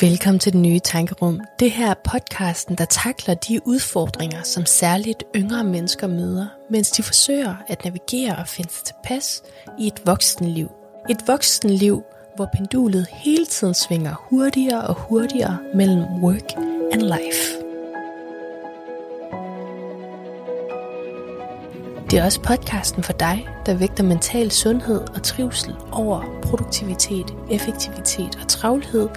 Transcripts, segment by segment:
Velkommen til det nye tankerum. Det her er podcasten, der takler de udfordringer, som særligt yngre mennesker møder, mens de forsøger at navigere og finde sig tilpas i et voksenliv. Et voksenliv, hvor pendulet hele tiden svinger hurtigere og hurtigere mellem work and life. Det er også podcasten for dig, der vægter mental sundhed og trivsel over produktivitet, effektivitet og travlhed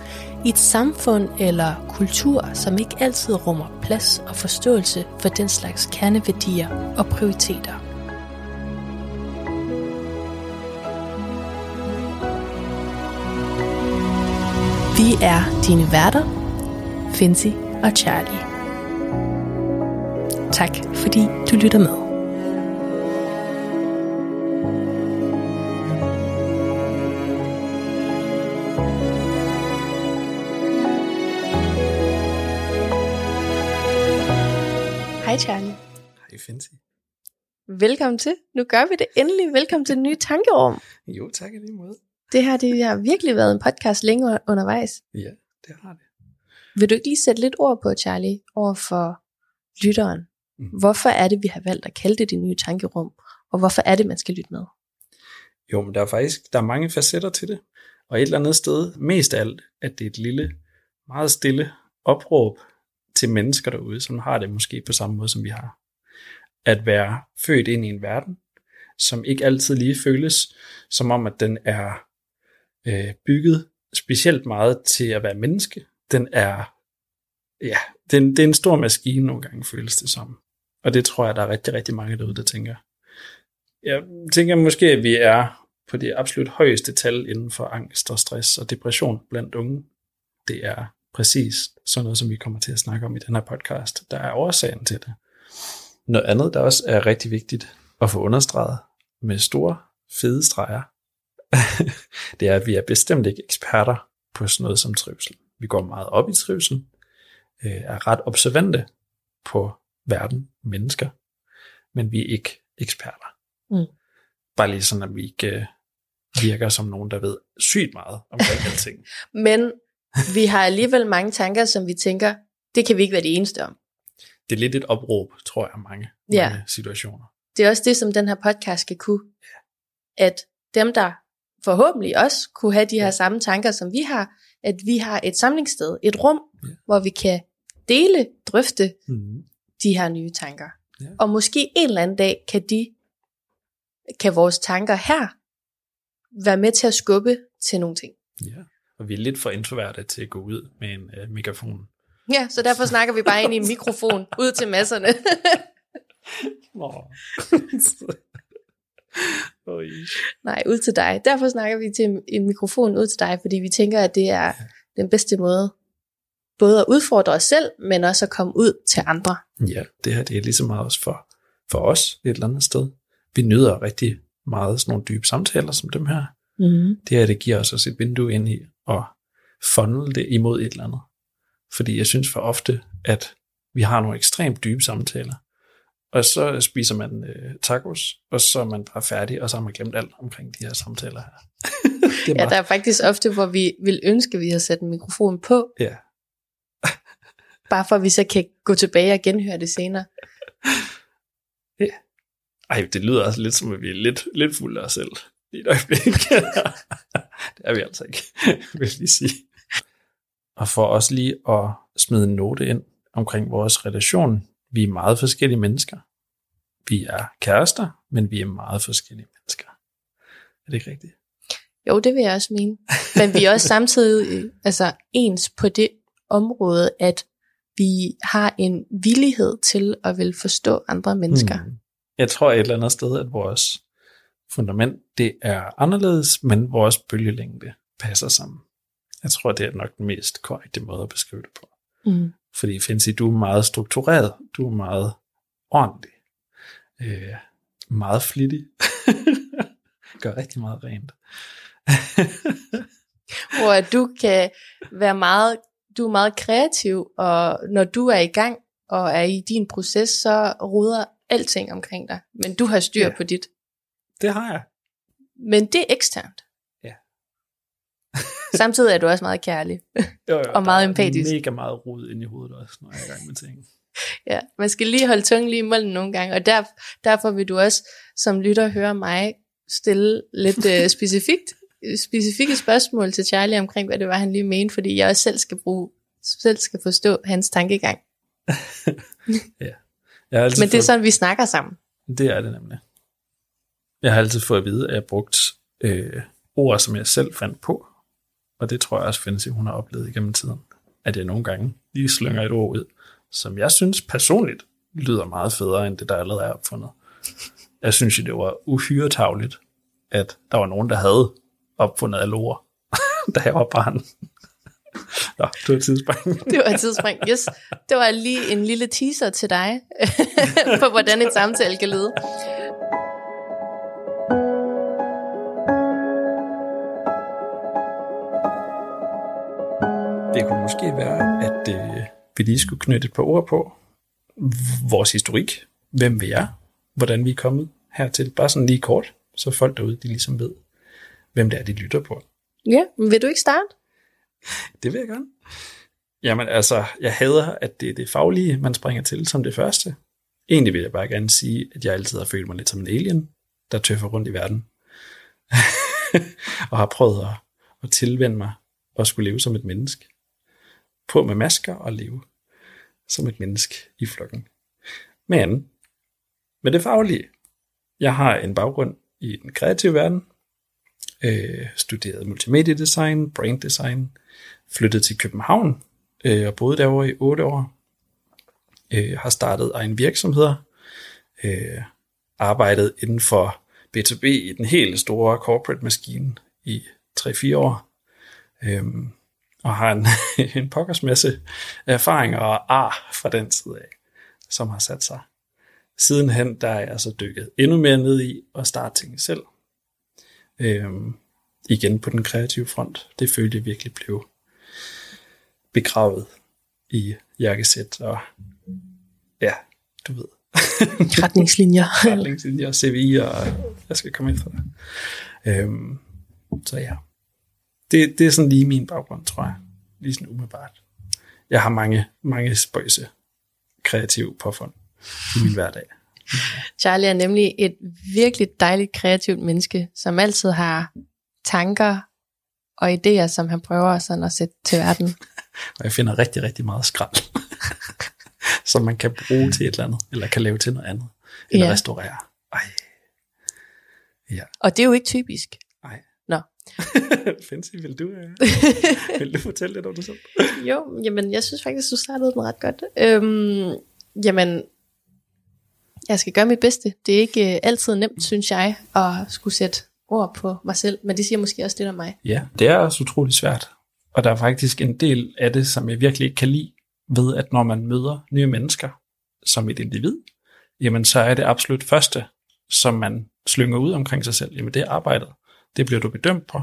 i et samfund eller kultur, som ikke altid rummer plads og forståelse for den slags kerneværdier og prioriteter. Vi er dine værter, Finzi og Charlie. Tak fordi du lytter med. Hej Charlie. Hej Finzi. Velkommen til. Nu gør vi det endelig. Velkommen til den nye tankerum. Jo, tak i lige måde. Det her det har virkelig været en podcast længe undervejs. Ja, det har det. Vil du ikke lige sætte lidt ord på, Charlie, over for lytteren? Mhm. Hvorfor er det, vi har valgt at kalde det det nye tankerum? Og hvorfor er det, man skal lytte med? Jo, men der er faktisk der er mange facetter til det. Og et eller andet sted, mest af alt, at det er et lille, meget stille opråb til mennesker derude, som har det måske på samme måde, som vi har. At være født ind i en verden, som ikke altid lige føles, som om at den er øh, bygget specielt meget til at være menneske. Den er, ja, den, det er en stor maskine nogle gange, føles det som. Og det tror jeg, der er rigtig, rigtig mange derude, der tænker. Jeg tænker måske, at vi er på det absolut højeste tal inden for angst og stress og depression blandt unge. Det er præcis sådan noget, som vi kommer til at snakke om i den her podcast. Der er årsagen til det. Noget andet, der også er rigtig vigtigt at få understreget med store, fede streger, det er, at vi er bestemt ikke eksperter på sådan noget som trivsel. Vi går meget op i trivsel, øh, er ret observante på verden, mennesker, men vi er ikke eksperter. Mm. Bare lige sådan, at vi ikke øh, virker som nogen, der ved sygt meget omkring alting. Men vi har alligevel mange tanker, som vi tænker, det kan vi ikke være det eneste om. Det er lidt et opråb, tror jeg, mange, Ja. mange situationer. Det er også det, som den her podcast skal kunne. At dem, der forhåbentlig også kunne have de her Ja. samme tanker, som vi har, at vi har et samlingssted, et rum, Ja. hvor vi kan dele, drøfte Mm. de her nye tanker. Ja. Og måske en eller anden dag kan de, kan vores tanker her være med til at skubbe til nogle ting. Ja. Og vi er lidt for introverte til at gå ud med en øh, megafon. Ja, så derfor snakker vi bare ind i en mikrofon ud til masserne. Nej, ud til dig. Derfor snakker vi til en mikrofon ud til dig, fordi vi tænker, at det er den bedste måde både at udfordre os selv, men også at komme ud til andre. Ja, det her det er ligesom meget også for, for os et eller andet sted. Vi nyder rigtig meget sådan nogle dybe samtaler som dem her. Mm. Det her, det giver os også et vindue ind i og funnel det imod et eller andet. Fordi jeg synes for ofte, at vi har nogle ekstremt dybe samtaler, og så spiser man øh, tacos, og så er man bare færdig, og så har man glemt alt omkring de her samtaler her. det er Ja, der er faktisk ofte, hvor vi vil ønske, at vi har sat en mikrofon på, ja. bare for at vi så kan gå tilbage og genhøre det senere. Ej, det lyder også lidt som, at vi er lidt, lidt fulde af os selv i et øjeblik. det er vi altså ikke, vil jeg lige sige. Og for os lige at smide en note ind omkring vores relation. Vi er meget forskellige mennesker. Vi er kærester, men vi er meget forskellige mennesker. Er det ikke rigtigt? Jo, det vil jeg også mene. Men vi er også samtidig øh, altså, ens på det område, at vi har en villighed til at vil forstå andre mennesker. Hmm. Jeg tror et eller andet sted, at vores fundament, det er anderledes, men vores bølgelængde passer sammen. Jeg tror, det er nok den mest korrekte måde at beskrive det på. Mm. Fordi Fancy, du er meget struktureret, du er meget ordentlig, øh, meget flittig, gør rigtig meget rent. Hvor du kan være meget, du er meget kreativ, og når du er i gang og er i din proces, så ruder alting omkring dig. Men du har styr Ja. på dit. Det har jeg. Men det er eksternt. Ja. Samtidig er du også meget kærlig. Jo, jo, Og meget er empatisk. mega meget rod inde i hovedet også, når jeg er i gang med ting. Ja, man skal lige holde tungen lige i munden nogle gange, og der, derfor vil du også som lytter høre mig stille lidt uh, specifikt, specifikke spørgsmål til Charlie omkring, hvad det var, han lige mente, fordi jeg også selv skal bruge, selv skal forstå hans tankegang. Jeg har altid Men det er sådan, vi snakker sammen. det er det nemlig. Jeg har altid fået at vide, at jeg brugt øh, ord, som jeg selv fandt på. Og det tror jeg også, Fancy, hun har oplevet igennem tiden. At jeg nogle gange lige slynger et ord ud, som jeg synes personligt lyder meget federe, end det, der allerede er opfundet. Jeg synes jo, det var uhyre tavligt, at der var nogen, der havde opfundet alle ord, da jeg var barn. Nå, det var et tidsspring. Det var et tidsspring. Yes, det var lige en lille teaser til dig, på hvordan et samtale kan lyde. Det kunne måske være, at øh, vi lige skulle knytte et par ord på vores historik. Hvem vi er, hvordan vi er kommet hertil. Bare sådan lige kort, så folk derude, de ligesom ved, hvem det er, de lytter på. Ja, men vil du ikke starte? Det vil jeg gerne. Jamen altså, jeg hader, at det er det faglige, man springer til som det første. Egentlig vil jeg bare gerne sige, at jeg altid har følt mig lidt som en alien, der tøffer rundt i verden. og har prøvet at, at tilvende mig og skulle leve som et menneske. På med masker og leve som et menneske i flokken. Men med det faglige. Jeg har en baggrund i den kreative verden. Øh, studeret multimediedesign, brand design, flyttet til København øh, og boede derovre i otte år. Øh, har startet egen virksomhed. Øh, arbejdet inden for B2B i den helt store corporate maskine i 3-4 år. øh, og har en, en pokkers masse erfaringer og ar fra den tid af, som har sat sig. Sidenhen der er jeg så dykket endnu mere ned i at starte ting selv. Øhm, igen på den kreative front. Det følte jeg virkelig blev begravet i jakkesæt og ja, du ved, Retningslinjer. retningslinjer, CVI og jeg skal komme efter det. Øhm, så ja, det, det er sådan lige min baggrund, tror jeg. Lige sådan umiddelbart. Jeg har mange, mange spøjse kreative påfund i min hverdag. Charlie er nemlig et virkelig dejligt kreativt menneske, som altid har tanker og idéer, som han prøver sådan at sætte til verden. Og jeg finder rigtig, rigtig meget skrald, som man kan bruge til et eller andet, eller kan lave til noget andet, eller Ja. restaurere. Ej. Ja, Og det er jo ikke typisk. ej. Fancy, vil du, øh, vil du fortælle lidt om dig selv? Jo, jamen jeg synes faktisk, du startede den ret godt. Øhm, jamen, jeg skal gøre mit bedste. Det er ikke øh, altid nemt, synes jeg, at skulle sætte ord på mig selv, men det siger måske også lidt om mig. Ja, det er også utroligt svært. Og der er faktisk en del af det, som jeg virkelig ikke kan lide, ved at når man møder nye mennesker som et individ, jamen så er det absolut første, som man slynger ud omkring sig selv, jamen det er arbejdet. Det bliver du bedømt på.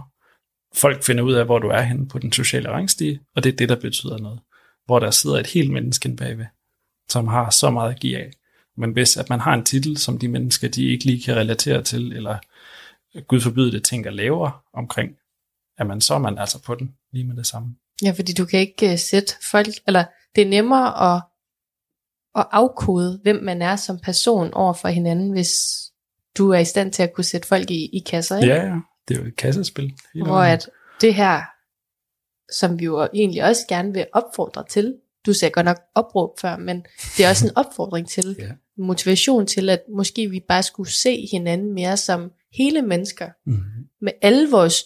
Folk finder ud af, hvor du er henne på den sociale rangstige, og det er det, der betyder noget. Hvor der sidder et helt menneske bagved, som har så meget at give af. Men hvis at man har en titel, som de mennesker, de ikke lige kan relatere til, eller Gud forbyde det, tænker lavere omkring, jamen så er man altså på den lige med det samme. Ja, fordi du kan ikke uh, sætte folk, eller det er nemmere at, at afkode, hvem man er som person over for hinanden, hvis du er i stand til at kunne sætte folk i, i kasser, ikke? Ja, ja. Det er jo et kassespil. Hvor at det her, som vi jo egentlig også gerne vil opfordre til, du sagde godt nok opråb før, men det er også en opfordring til, Ja. motivation til, at måske vi bare skulle se hinanden mere som hele mennesker, Mm-hmm. med alle vores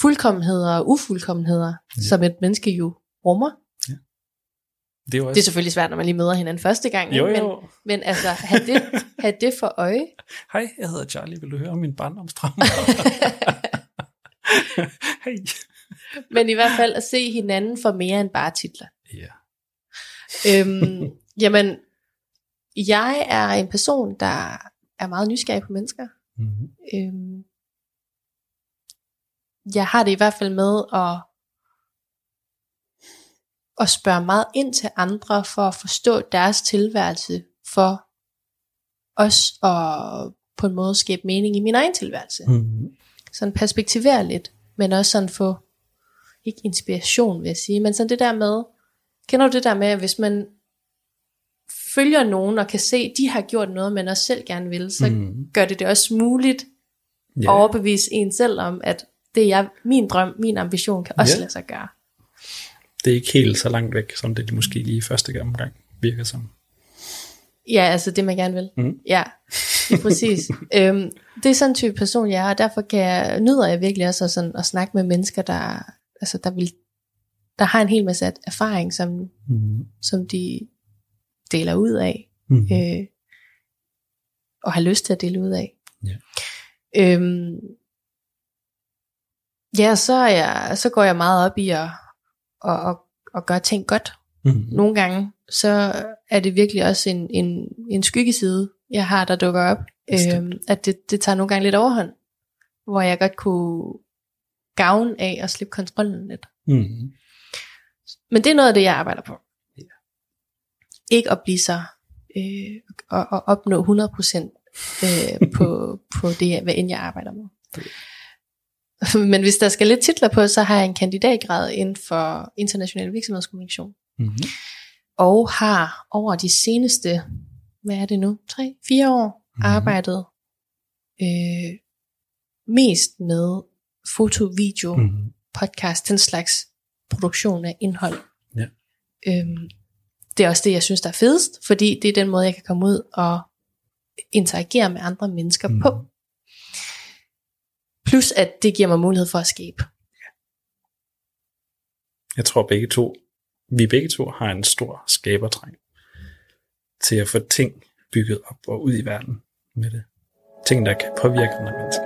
fuldkommenheder og ufuldkommenheder, Ja. som et menneske jo rummer. Det er jo også... Det er selvfølgelig svært, når man lige møder hinanden første gang, jo, jo. Men, men altså, have det, have det for øje. Hej, jeg hedder Charlie. Vil du høre om min barndomsdrama? Hej. Men i hvert fald at se hinanden for mere end bare titler. Ja. Øhm, jamen, jeg er en person, der er meget nysgerrig på mennesker. Mm-hmm. Øhm, jeg har det i hvert fald med at, at spørge meget ind til andre for at forstå deres tilværelse, for os at på en måde skabe mening i min egen tilværelse. Mm-hmm. sådan perspektivere lidt, men også sådan få, ikke inspiration vil jeg sige, men sådan det der med, kender du det der med, at hvis man følger nogen og kan se, at de har gjort noget, man også selv gerne vil, så mm. gør det det også muligt yeah. at overbevise en selv om, at det er jeg, min drøm, min ambition kan også yeah. lade sig gøre. Det er ikke helt så langt væk, som det måske lige første omgang virker som. Ja, altså det man gerne vil. Mm. Ja, præcis. øhm, det er sådan en type person, jeg er, og derfor kan jeg, nyder jeg virkelig også at, sådan, at snakke med mennesker, der, altså, der, vil, der har en hel masse erfaring, som, mm. som de deler ud af, mm. øh, og har lyst til at dele ud af. Yeah. Øhm, ja, så, er jeg, så går jeg meget op i at, at, at, at gøre ting godt. Mm. Nogle gange, så er det virkelig også en, en, en skyggeside, jeg har, der dukker op. Øhm, at det, det tager nogle gange lidt overhånd, hvor jeg godt kunne gavne af at slippe kontrollen lidt. Mm. Men det er noget af det, jeg arbejder på. Yeah. Ikke at blive så, øh, og, og opnå 100% øh, på, på det, hvad end jeg arbejder med. Men hvis der skal lidt titler på, så har jeg en kandidatgrad inden for international virksomhedskommunikation. Mm-hmm. Og har over de seneste, hvad er det nu, tre, fire år, mm-hmm. arbejdet øh, mest med foto, video, mm-hmm. podcast, den slags produktion af indhold. Ja. Øhm, det er også det, jeg synes, der er fedest, fordi det er den måde, jeg kan komme ud og interagere med andre mennesker mm. på. Plus at det giver mig mulighed for at skabe. Jeg tror begge to, vi begge to har en stor skabertræng til at få ting bygget op og ud i verden med det. Ting, der kan påvirke andre mennesker.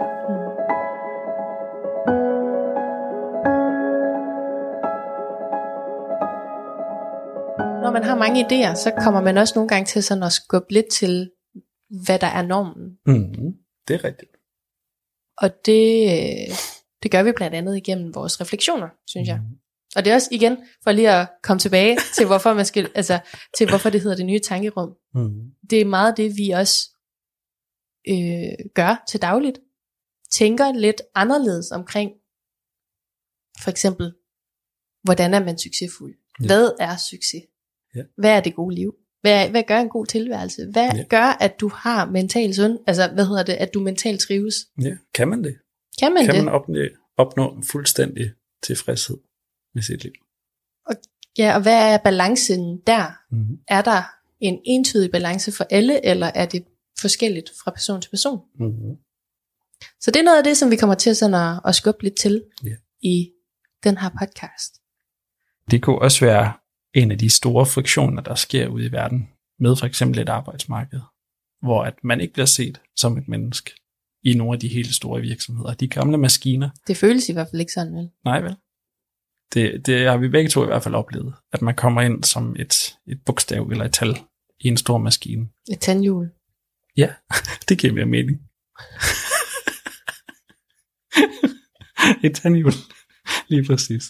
Når man har mange idéer, så kommer man også nogle gange til sådan at skubbe lidt til, hvad der er normen. Mm, det er rigtigt. Og det, det gør vi blandt andet igennem vores refleksioner, synes jeg. Mm. Og det er også igen, for lige at komme tilbage til, hvorfor man skal, altså, til hvorfor det hedder det nye tankerum. Mm. Det er meget det, vi også øh, gør til dagligt. Tænker lidt anderledes omkring, for eksempel, hvordan er man succesfuld? Ja. Hvad er succes? Ja. Hvad er det gode liv? Hvad, hvad gør en god tilværelse? Hvad ja. gør, at du har mental sund, altså hvad hedder det, at du mentalt trives? Ja, kan man det? Kan man kan det? man opnå, opnå fuldstændig tilfredshed med sit liv? Og, ja, og hvad er balancen der? Mm-hmm. Er der en entydig balance for alle, eller er det forskelligt fra person til person? Mm-hmm. Så det er noget af det, som vi kommer til sådan at, at skubbe lidt til yeah. i den her podcast. Det kunne også være en af de store friktioner, der sker ude i verden, med for eksempel et arbejdsmarked, hvor at man ikke bliver set som et menneske i nogle af de helt store virksomheder. De gamle maskiner. Det føles i hvert fald ikke sådan, vel? Nej, vel? Det, det har vi begge to i hvert fald oplevet, at man kommer ind som et, et bogstav eller et tal i en stor maskine. Et tandhjul. Ja, det giver mere mening. et tandhjul, lige præcis.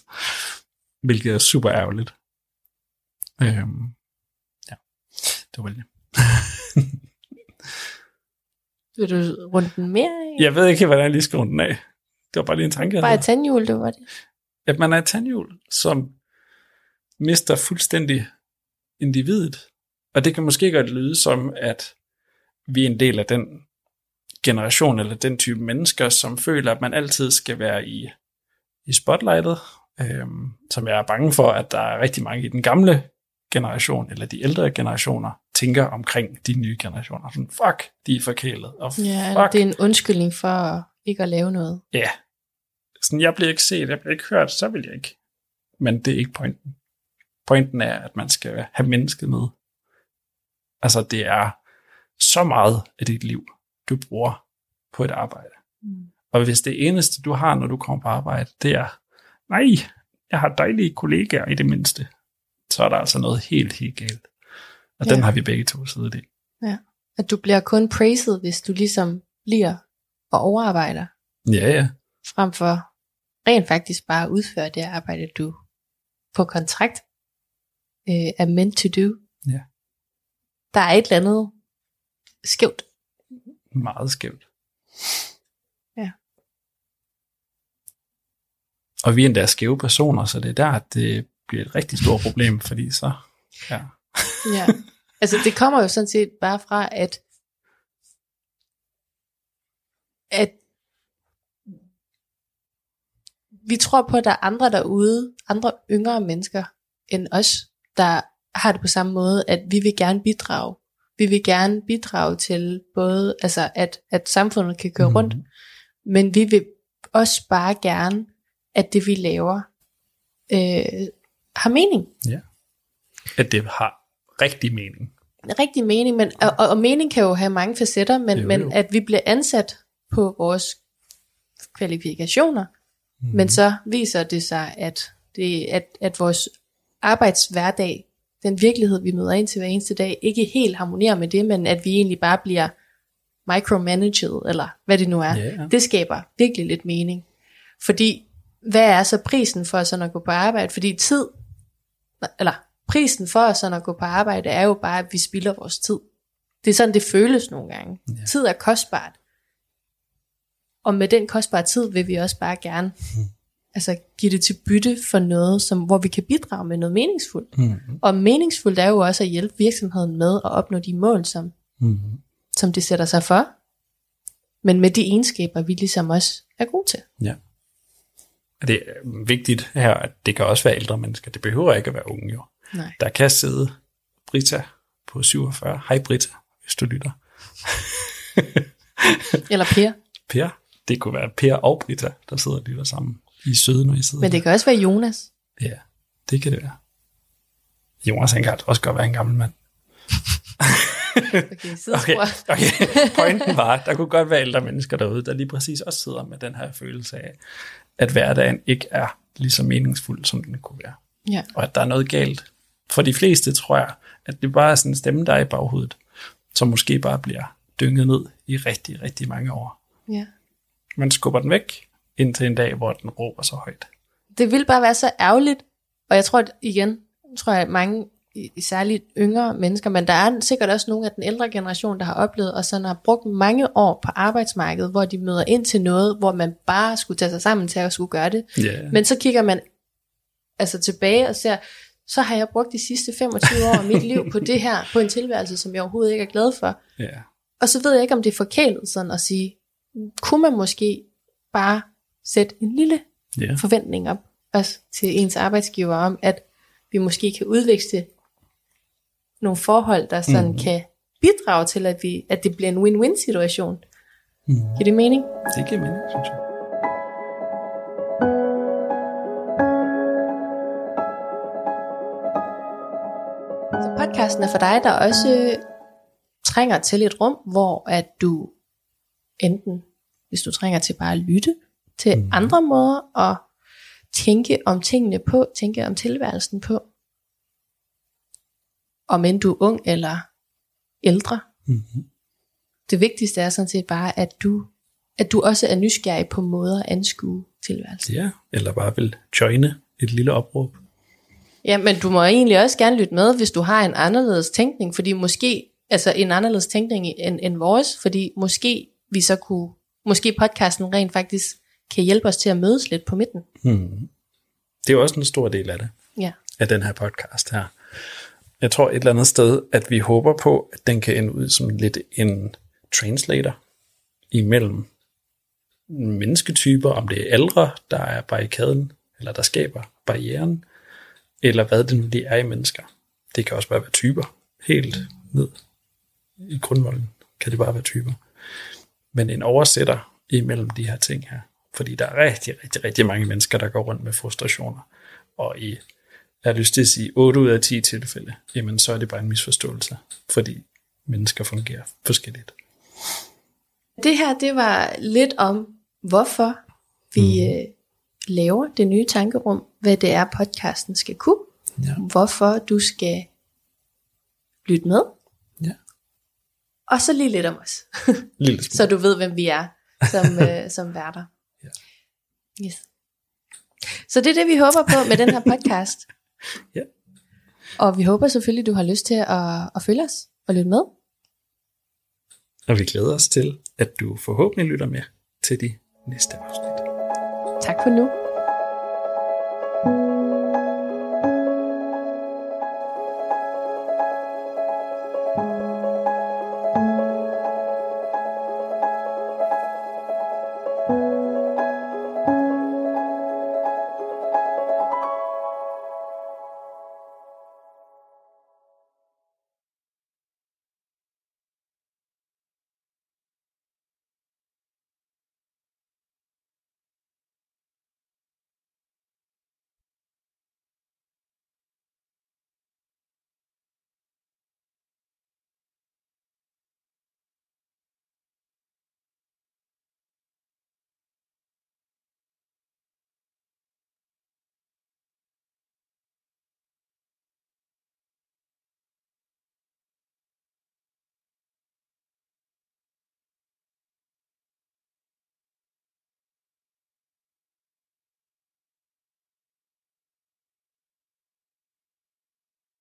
Hvilket er super ærgerligt. Øhm, ja, det var det. Vil du runde den mere af? Jeg ved ikke, hvordan jeg lige skal runde den af. Det var bare lige en tanke. Bare et tandhjul, det var det. At man er et tandhjul, som mister fuldstændig individet. Og det kan måske godt lyde som, at vi er en del af den generation, eller den type mennesker, som føler, at man altid skal være i, i spotlightet, øhm, som jeg er bange for, at der er rigtig mange i den gamle generation, eller de ældre generationer, tænker omkring de nye generationer. Sådan, fuck, de er forkælet. Og ja, fuck. det er en undskyldning for ikke at lave noget. Ja. Sådan, jeg bliver ikke set, jeg bliver ikke hørt, så vil jeg ikke. Men det er ikke pointen. Pointen er, at man skal have mennesket med. Altså, det er så meget af dit liv, du bruger på et arbejde. Mm. Og hvis det eneste, du har, når du kommer på arbejde, det er, nej, jeg har dejlige kollegaer i det mindste så er der altså noget helt, helt galt. Og ja. den har vi begge to siddet i. Ja. At du bliver kun praised, hvis du ligesom bliver og overarbejder. Ja, ja. Frem for rent faktisk bare udføre det arbejde, du på kontrakt øh, er meant to do. Ja. Der er et eller andet skævt. Meget skævt. Ja. Og vi er endda skæve personer, så det er der, at det bliver et rigtig stort problem, fordi så, ja. Ja. Altså det kommer jo sådan set bare fra, at, at vi tror på, at der er andre derude, andre yngre mennesker end os, der har det på samme måde, at vi vil gerne bidrage. Vi vil gerne bidrage til både, altså at, at samfundet kan køre rundt, Mhm. men vi vil også bare gerne, at det vi laver, øh, har mening. At det har rigtig mening. rigtig mening, men, og, og, og mening kan jo have mange facetter, men, Jo, men jo. at vi bliver ansat på vores kvalifikationer. Mm. men så viser det sig, at, det, at, at vores arbejdshverdag, den virkelighed, vi møder ind til hver eneste dag, ikke helt harmonerer med det, men at vi egentlig bare bliver micromanaged, eller hvad det nu er. Ja. Det skaber virkelig lidt mening. Fordi, hvad er så prisen for sådan at gå på arbejde? Fordi tid, eller prisen for sådan at gå på arbejde, er jo bare, at vi spilder vores tid. Det er sådan, det føles nogle gange. Ja. Tid er kostbart. Og med den kostbare tid vil vi også bare gerne altså, give det til bytte for noget, som, hvor vi kan bidrage med noget meningsfuldt. Mm. Og meningsfuldt er jo også at hjælpe virksomheden med at opnå de mål, som, Mm. som det sætter sig for. Men med de egenskaber, vi ligesom også er gode til. Ja. Og Det er vigtigt her, at det kan også være ældre mennesker. Det behøver ikke at være unge jo. Nej. Der kan sidde Brita på 47. Hej Brita, hvis du lytter. Eller Per. Per. Det kunne være Per og Brita, der sidder og lytter sammen. I er søde, når I sidder Men det kan også være Jonas. der. Ja, det kan det være. Jonas, han kan også godt være en gammel mand. Okay. Okay, okay. Pointen var, der kunne godt være ældre mennesker derude, der lige præcis også sidder med den her følelse af, at hverdagen ikke er lige så meningsfuld, som den kunne være. Ja. Og at der er noget galt. For de fleste tror jeg, at det bare er sådan en stemme, der er i baghovedet, som måske bare bliver dynget ned i rigtig, rigtig mange år. ja. Man skubber den væk, indtil en dag, hvor den råber så højt. det vil bare være så ærgerligt, og jeg tror at igen, tror jeg at mange, særligt yngre mennesker, men der er sikkert også nogle af den ældre generation, der har oplevet, og sådan har brugt mange år på arbejdsmarkedet, hvor de møder ind til noget, hvor man bare skulle tage sig sammen til at skulle gøre det. Ja, Men så kigger man altså tilbage og ser, så har jeg brugt de sidste 25 år af mit liv på det her, på en tilværelse, som jeg overhovedet ikke er glad for. ja. Og så ved jeg ikke, om det er forkælet sådan at sige, kunne man måske bare sætte en lille ja. forventning op også til ens arbejdsgiver om, at vi måske kan udveksle nogle forhold, der sådan mm. kan bidrage til, at, vi, at det bliver en win-win situation. Mm. Giver det mening? Det giver mening, synes jeg. Så podcasten er for dig, der også trænger til et rum, hvor at du enten, hvis du trænger til bare at lytte til mm. andre måder og tænke om tingene på, tænke om tilværelsen på, om end du er ung eller ældre. Mm-hmm. Det vigtigste er sådan set bare, at du, at du også er nysgerrig på måder at anskue tilværelsen. Ja, eller bare vil joine et lille opråb. Ja, men du må egentlig også gerne lytte med, hvis du har en anderledes tænkning, fordi måske, altså en anderledes tænkning end, end vores, fordi måske vi så kunne, måske podcasten rent faktisk kan hjælpe os til at mødes lidt på midten. Mm. Det er jo også en stor del af det, Ja, af den her podcast her. Jeg tror et eller andet sted, at vi håber på, at den kan ende ud som lidt en translator imellem mennesketyper, om det er ældre, der er barrikaden, eller der skaber barrieren, eller hvad det nu lige er i mennesker. Det kan også bare være typer, helt ned i grundvolden kan det bare være typer. Men en oversætter imellem de her ting her, fordi der er rigtig, rigtig, rigtig mange mennesker, der går rundt med frustrationer, og i jeg har lyst til at sige 8 ud af 10 tilfælde, jamen så er det bare en misforståelse, fordi mennesker fungerer forskelligt. det her det var lidt om, hvorfor vi mm. øh, laver det nye tankerum, hvad det er podcasten skal kunne, Ja. hvorfor du skal lytte med. Og så lige lidt om os. Lille smule. så du ved, hvem vi er som, øh, som værter. Ja. Yes. Så det er det, vi håber på med den her podcast. Ja. Og vi håber selvfølgelig, du har lyst til at, at følge os og lytte med. Og vi glæder os til, at du forhåbentlig lytter med til de næste afsnit. Tak for nu.